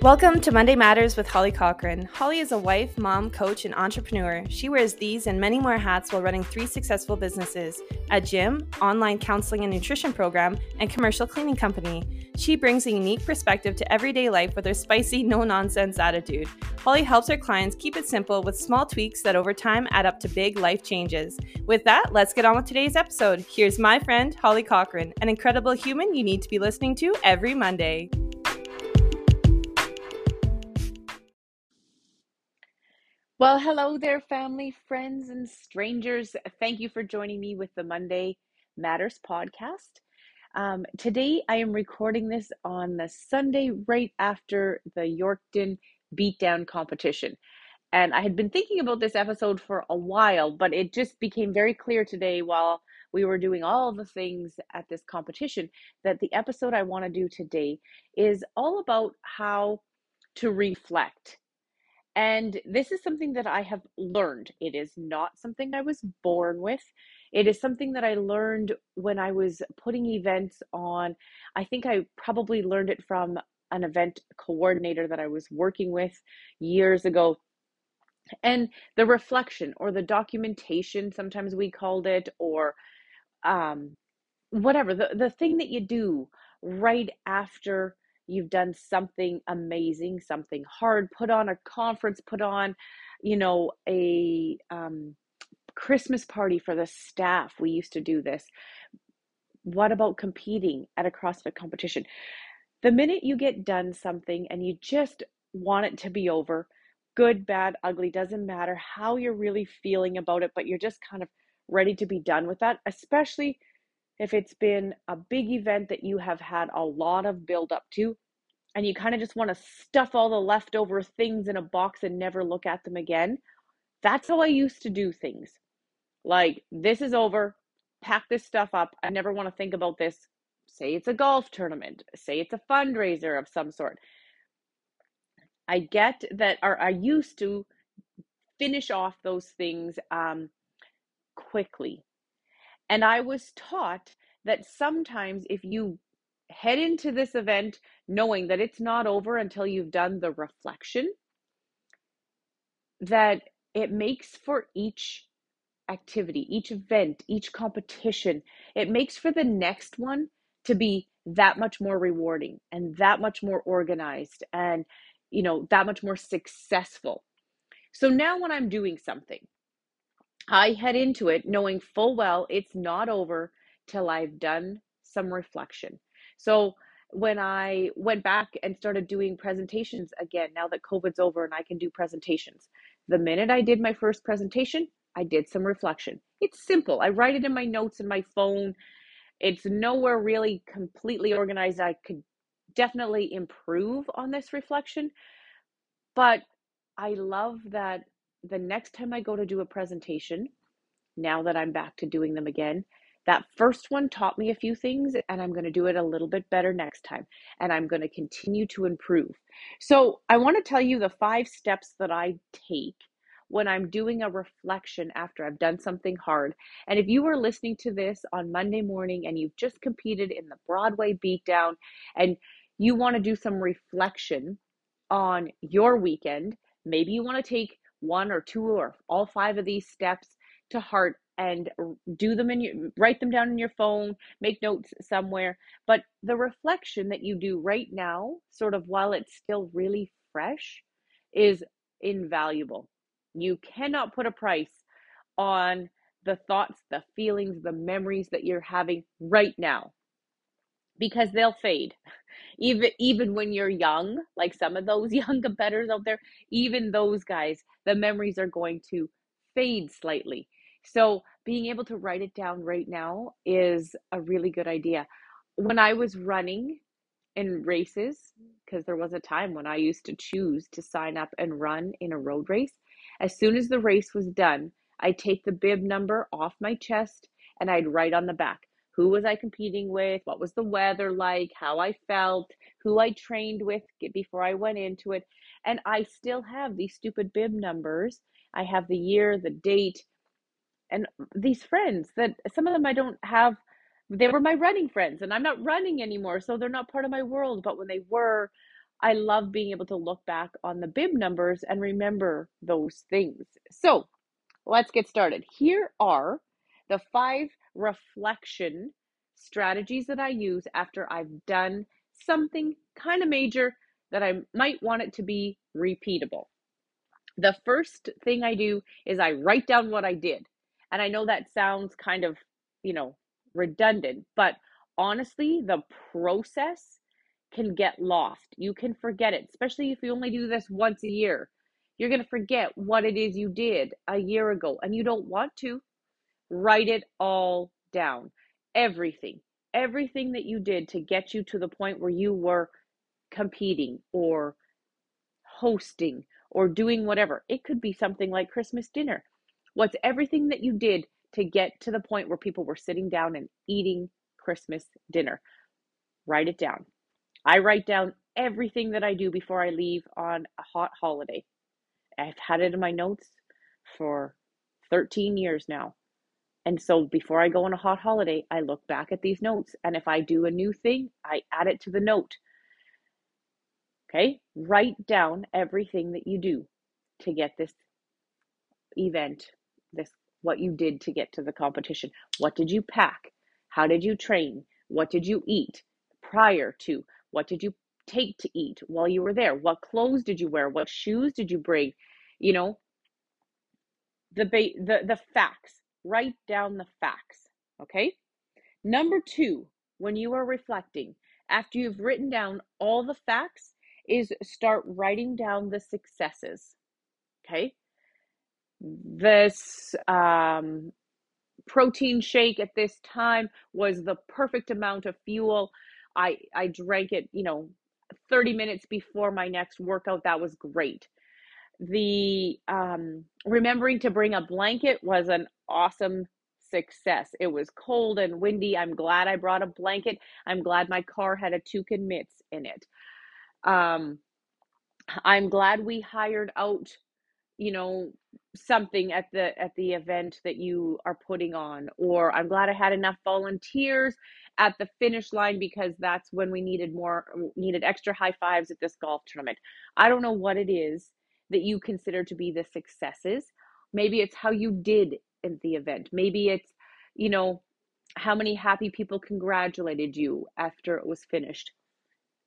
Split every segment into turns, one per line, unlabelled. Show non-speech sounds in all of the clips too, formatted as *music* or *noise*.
Welcome to Monday Matters with Holly Cochran. Holly is a wife, mom, coach, and entrepreneur. She wears these and many more hats while running three successful businesses a gym, online counseling and nutrition program, and commercial cleaning company. She brings a unique perspective to everyday life with her spicy, *laughs* no nonsense attitude. Holly helps her clients keep it simple with small tweaks that over time add up to big life changes. With that, let's get on with today's episode. Here's my friend, Holly Cochran, an incredible human you need to be listening to every Monday.
Well, hello there, family, friends, and strangers. Thank you for joining me with the Monday Matters podcast. Um, today, I am recording this on the Sunday right after the Yorkton Beatdown competition. And I had been thinking about this episode for a while, but it just became very clear today while we were doing all the things at this competition that the episode I want to do today is all about how to reflect and this is something that I have learned. It is not something I was born with. It is something that I learned when I was putting events on. I think I probably learned it from an event coordinator that I was working with years ago. And the reflection or the documentation, sometimes we called it, or um, whatever, the, the thing that you do right after you've done something amazing, something hard, put on a conference, put on, you know, a um, Christmas party for the staff. We used to do this. What about competing at a CrossFit competition? The minute you get done something and you just want it to be over, good, bad, ugly, doesn't matter how you're really feeling about it, but you're just kind of ready to be done with that, especially if it's been a big event that you have had a lot of build up to and you kind of just want to stuff all the leftover things in a box and never look at them again. That's how I used to do things. Like, this is over, pack this stuff up. I never want to think about this. Say it's a golf tournament, say it's a fundraiser of some sort. I get that, or I used to finish off those things um, quickly. And I was taught that sometimes if you head into this event knowing that it's not over until you've done the reflection, that it makes for each activity, each event, each competition, it makes for the next one to be that much more rewarding and that much more organized and you know that much more successful. So now when I'm doing something, I head into it knowing full well it's not over till I've done some reflection. So when I went back and started doing presentations again, now that COVID's over and I can do presentations, the minute I did my first presentation, I did some reflection. It's simple. I write it in my notes in my phone. It's nowhere really completely organized. I could definitely improve on this reflection. But I love that the next time I go to do a presentation, now that I'm back to doing them again, that first one taught me a few things, and I'm going to do it a little bit better next time. And I'm going to continue to improve. So, I want to tell you the five steps that I take when I'm doing a reflection after I've done something hard. And if you are listening to this on Monday morning and you've just competed in the Broadway beatdown and you want to do some reflection on your weekend, maybe you want to take one or two or all five of these steps to heart and do them in your write them down in your phone make notes somewhere. But the reflection that you do right now sort of while it's still really fresh is invaluable. You cannot put a price on the thoughts the feelings the memories that you're having right now because they'll fade even even when you're young like some of those *laughs* young competitors out there even those guys the memories are going to fade slightly so being able to write it down right now is a really good idea. When I was running in races, because there was a time when I used to choose to sign up and run in a road race, as soon as the race was done, I'd take the bib number off my chest and I'd write on the back who was I competing with, what was the weather like, how I felt, who I trained with before I went into it. And I still have these stupid bib numbers. I have the year, the date, and these friends that some of them I don't have they were my running friends and I'm not running anymore so they're not part of my world but when they were I love being able to look back on the bib numbers and remember those things. So let's get started. Here are the five reflection strategies that I use after I've done something kind of major that I might want it to be repeatable. The first thing I do is I write down what I did. And I know that sounds kind of, you know, redundant, but honestly, the process can get lost. You can forget it, especially if you only do this once a year. You're going to forget what it is you did a year ago, and you don't want to. Write it all down. Everything, everything that you did to get you to the point where you were competing or hosting or doing whatever. It could be something like Christmas dinner. What's everything that you did to get to the point where people were sitting down and eating Christmas dinner? Write it down. I write down everything that I do before I leave on a hot holiday. I've had it in my notes for 13 years now. And so before I go on a hot holiday, I look back at these notes. And if I do a new thing, I add it to the note. Okay? Write down everything that you do to get this event, this what you did to get to the competition. What did you pack? How did you train? What did you eat prior to? What did you take to eat while you were there? What clothes did you wear? What shoes did you bring? You know, the ba- the the facts. Write down the facts, okay? Number 2, when you are reflecting, after you've written down all the facts, is start writing down the successes. Okay? This um protein shake at this time was the perfect amount of fuel. I I drank it, you know, 30 minutes before my next workout. That was great. The um, remembering to bring a blanket was an awesome success. It was cold and windy. I'm glad I brought a blanket. I'm glad my car had a toucan mitts in it. Um, I'm glad we hired out you know something at the at the event that you are putting on or i'm glad i had enough volunteers at the finish line because that's when we needed more needed extra high fives at this golf tournament i don't know what it is that you consider to be the successes. Maybe it's how you did in the event. Maybe it's you know how many happy people congratulated you after it was finished.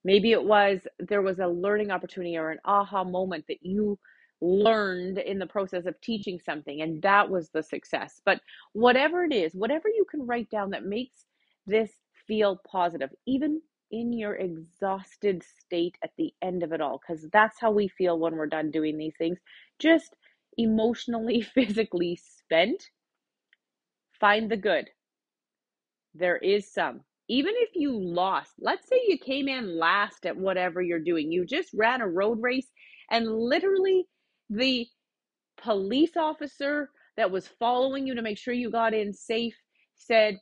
Maybe it was there was a learning opportunity or an aha moment that you learned in the process of teaching something and that was the success. But whatever it is whatever you can write down that makes this feel positive even in your exhausted state at the end of it all because that's how we feel when we're done doing these things. Just emotionally *laughs* physically spent find the good. There is some. Even if you lost let's say you came in last at whatever you're doing you just ran a road race and literally the police officer that was following you to make sure you got in safe said,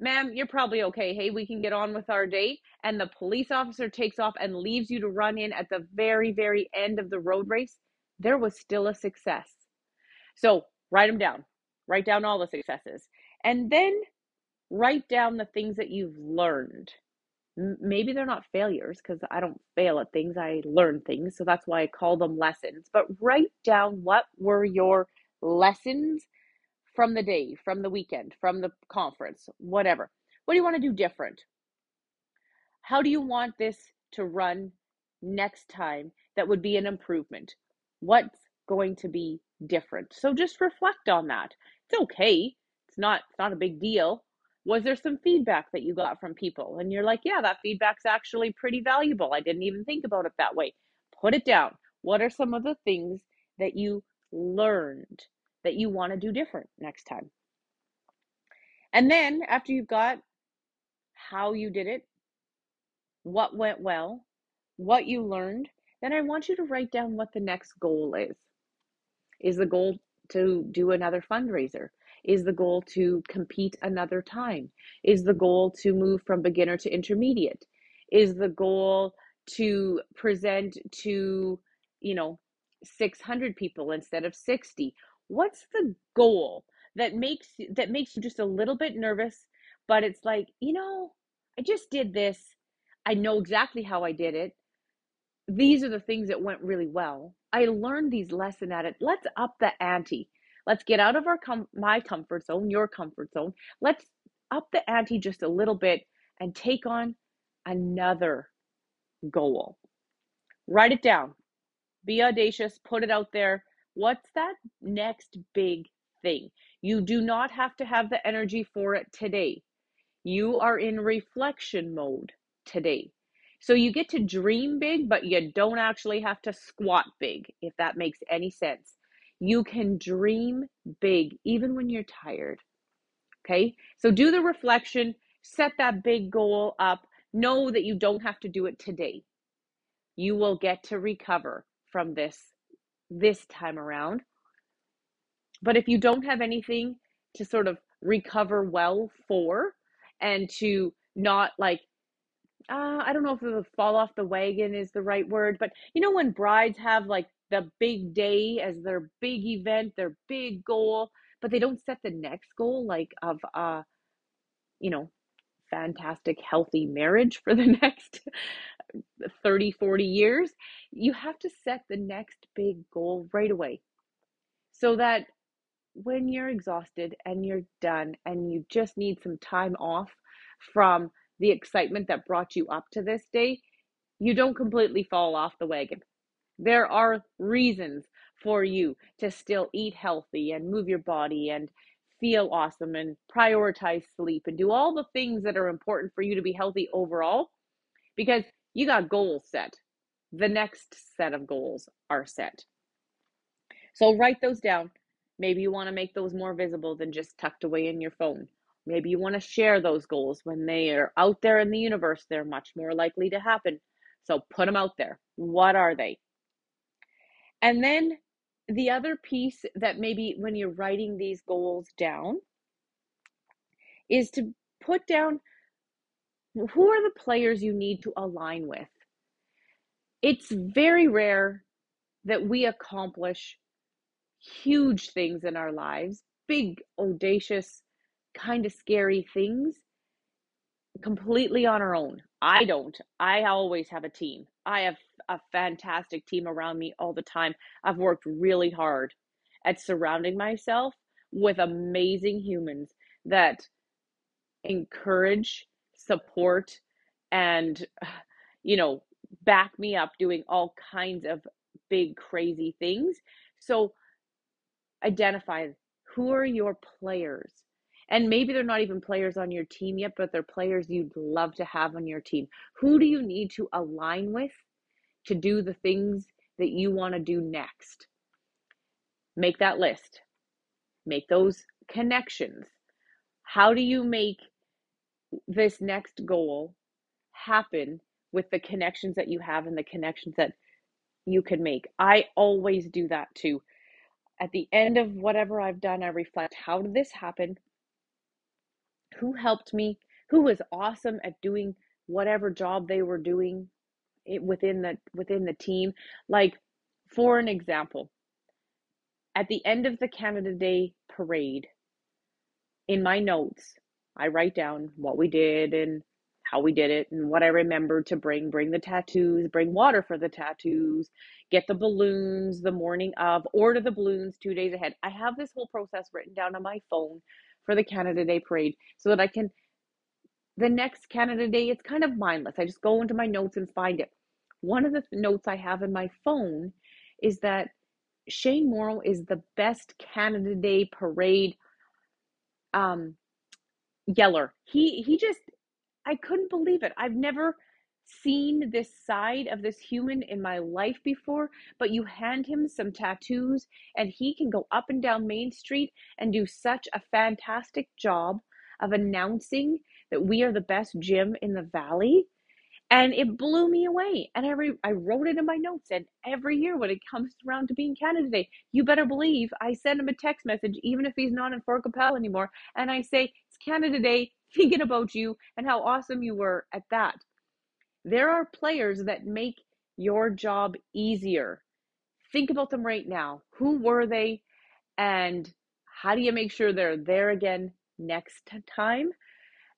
Ma'am, you're probably okay. Hey, we can get on with our date. And the police officer takes off and leaves you to run in at the very, very end of the road race. There was still a success. So write them down. Write down all the successes. And then write down the things that you've learned maybe they're not failures because I don't fail at things, I learn things. So that's why I call them lessons. But write down what were your lessons from the day, from the weekend, from the conference, whatever. What do you want to do different? How do you want this to run next time that would be an improvement? What's going to be different? So just reflect on that. It's okay. It's not it's not a big deal was there some feedback that you got from people and you're like yeah that feedback's actually pretty valuable i didn't even think about it that way put it down what are some of the things that you learned that you want to do different next time and then after you've got how you did it what went well what you learned then i want you to write down what the next goal is is the goal to do another fundraiser is the goal to compete another time? Is the goal to move from beginner to intermediate? Is the goal to present to, you know, 600 people instead of 60? What's the goal that makes that makes you just a little bit nervous, but it's like, you know, I just did this. I know exactly how I did it. these are the things that went really well. I learned these lessons at it. Let's up the ante. Let's get out of our com- my comfort zone, your comfort zone. Let's up the ante just a little bit and take on another goal. Write it down. Be audacious, put it out there. What's that next big thing? You do not have to have the energy for it today. You are in reflection mode today. So you get to dream big, but you don't actually have to squat big, if that makes any sense. You can dream big even when you're tired. Okay? So do the reflection, set that big goal up. Know that you don't have to do it today. You will get to recover from this this time around. But if you don't have anything to sort of recover well for and to not like uh, I don't know if the fall off the wagon is the right word, but you know when brides have like the big day as their big event, their big goal, but they don't set the next goal like of uh you know fantastic healthy marriage for the *laughs* next 30 40 years you have to set the next big goal right away so that when you're exhausted and you're done and you just need some time off from the excitement that brought you up to this day, you don't completely fall off the wagon. There are reasons for you to still eat healthy and move your body and feel awesome and prioritize sleep and do all the things that are important for you to be healthy overall because you got goals set. The next set of goals are set. So write those down. Maybe you want to make those more visible than just tucked away in your phone. Maybe you want to share those goals when they are out there in the universe. They're much more likely to happen. So put them out there. What are they? And then the other piece that maybe when you're writing these goals down is to put down who are the players you need to align with. It's very rare that we accomplish huge things in our lives, big, audacious, kind of scary things completely on our own. I don't. I always have a team. I have a fantastic team around me all the time. I've worked really hard at surrounding myself with amazing humans that encourage, support, and, *sighs* you know, back me up doing all kinds of big, crazy things. So identify who are your players and maybe they're not even players on your team yet, but they're players you'd love to have on your team. Who do you need to align with to do the things that you want to do next? Make that list, make those connections. How do you make this next goal happen with the connections that you have and the connections that you can make? I always do that too. At the end of whatever I've done, I reflect how did this happen? who helped me, who was awesome at doing whatever job they were doing within the within the team. Like for an example, at the end of the Canada Day parade, in my notes, I write down what we did and how we did it and what I remembered to bring. Bring the tattoos, bring water for the tattoos, get the balloons the morning of, order the balloons two days ahead. I have this whole process written down on my phone for the Canada Day parade so that I can, the next Canada Day, it's kind of mindless. I just go into my notes and find it. One of the notes I have in my phone is that Shane Morrow is the best Canada Day parade um, yeller. He he just I couldn't believe it. I've never seen this side of this human in my life before, but you hand him some tattoos and he can go up and down Main Street and do such a fantastic job of announcing that we are the best gym in the valley. And it blew me away. And I, I wrote it in my notes. And every year when it comes around to being Canada Day, you better believe I send him a text message, even if he's not in Fort Qu'Appelle anymore. And I say, It's Canada Day, *laughs* thinking about you and how awesome you were at that. There are players that make your job easier. Think about them right now. Who were they? And how do you make sure they're there again next time?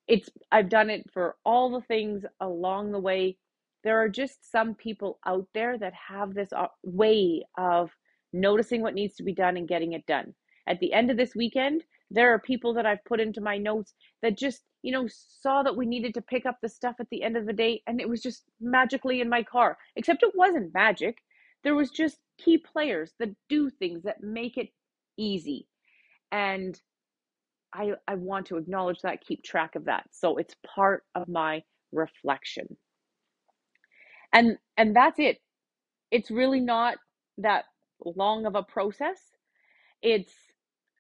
It's I've done it for all the things along the way there are just some people out there that have this uh, way of noticing what needs to be done and getting it done. At the end of this weekend, there are people that I've put into my notes that just, you know, saw that we needed to pick up the stuff at the end of the day and it was just magically in my car. Except it wasn't magic. There was just key players that do things that make it easy. And I I want to acknowledge that, keep track of that. So it's part of my reflection. And and that's it. It's really not that long of a process. It's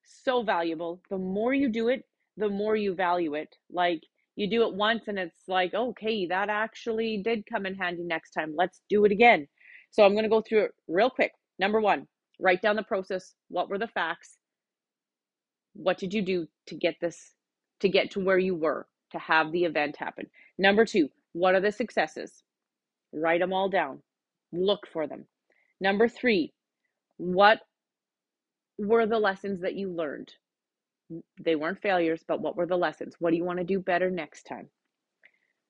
so valuable. The more you do it, the more you value it. Like you do it once and it's like, okay, that actually did come in handy next time. Let's do it again. So I'm going to go through it real quick. Number one, write down the process. What were the facts? What did you do to get this, to get to where you were, to have the event happen? Number two, what are the successes? Write them all down. Look for them. Number three, what were the lessons that you learned? They weren't failures, but what were the lessons? What do you want to do better next time?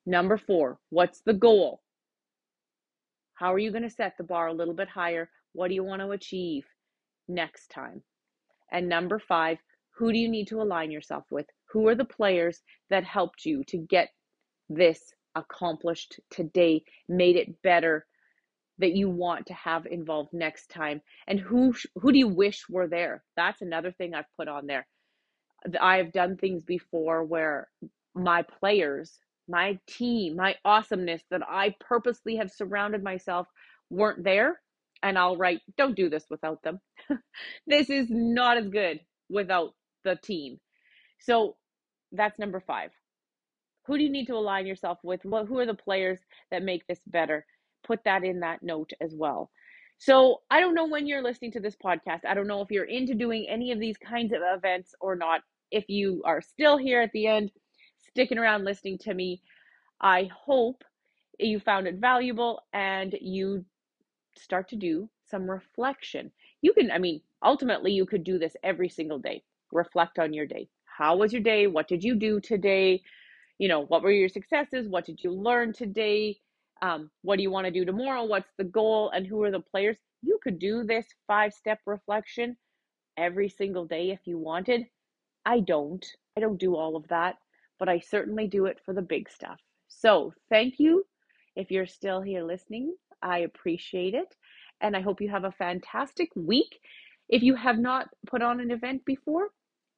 Number four, what's the goal? How are you going to set the bar a little bit higher? What do you want to achieve next time? And number five, who do you need to align yourself with? Who are the players that helped you to get this accomplished today, made it better that you want to have involved next time? And who who do you wish were there? That's another thing i've put on there. I've done things before where my players my team my awesomeness that i purposely have surrounded myself weren't there and i'll write don't do this without them. *laughs* This is not as good without the team so that's number five who do you need to align yourself with what who are the players that make this better put that in that note as well. So I don't know when you're listening to this podcast. I don't know if you're into doing any of these kinds of events or not. If you are still here at the end, sticking around listening to me, I hope you found it valuable and you start to do some reflection. You can, I mean, ultimately, you could do this every single day. Reflect on your day. How was your day? What did you do today? You know, what were your successes? What did you learn today? um, what do you want to do tomorrow what's the goal and who are the players you could do this five step reflection every single day if you wanted i don't i don't do all of that but i certainly do it for the big stuff so thank you if you're still here listening i appreciate it and i hope you have a fantastic week if you have not put on an event before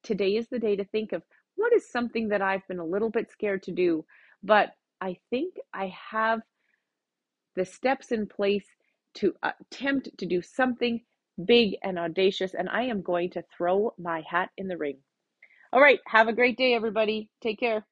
today is the day to think of what is something that i've been a little bit scared to do but i think i have the steps in place to attempt to do something big and audacious, and I am going to throw my hat in the ring. All right, have a great day, everybody. Take care.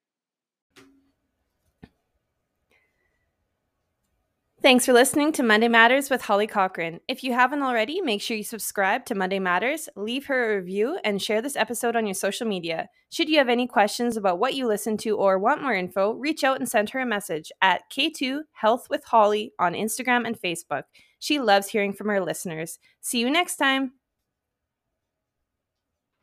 Thanks for listening to Monday Matters with Holly Cochran. If you haven't already, make sure you subscribe to Monday Matters, leave her a review, and share this episode on your social media. Should you have any questions about what you listen to or want more info, reach out and send her a message at K2 Health with Holly on Instagram and Facebook. She loves hearing from her listeners. See you next time.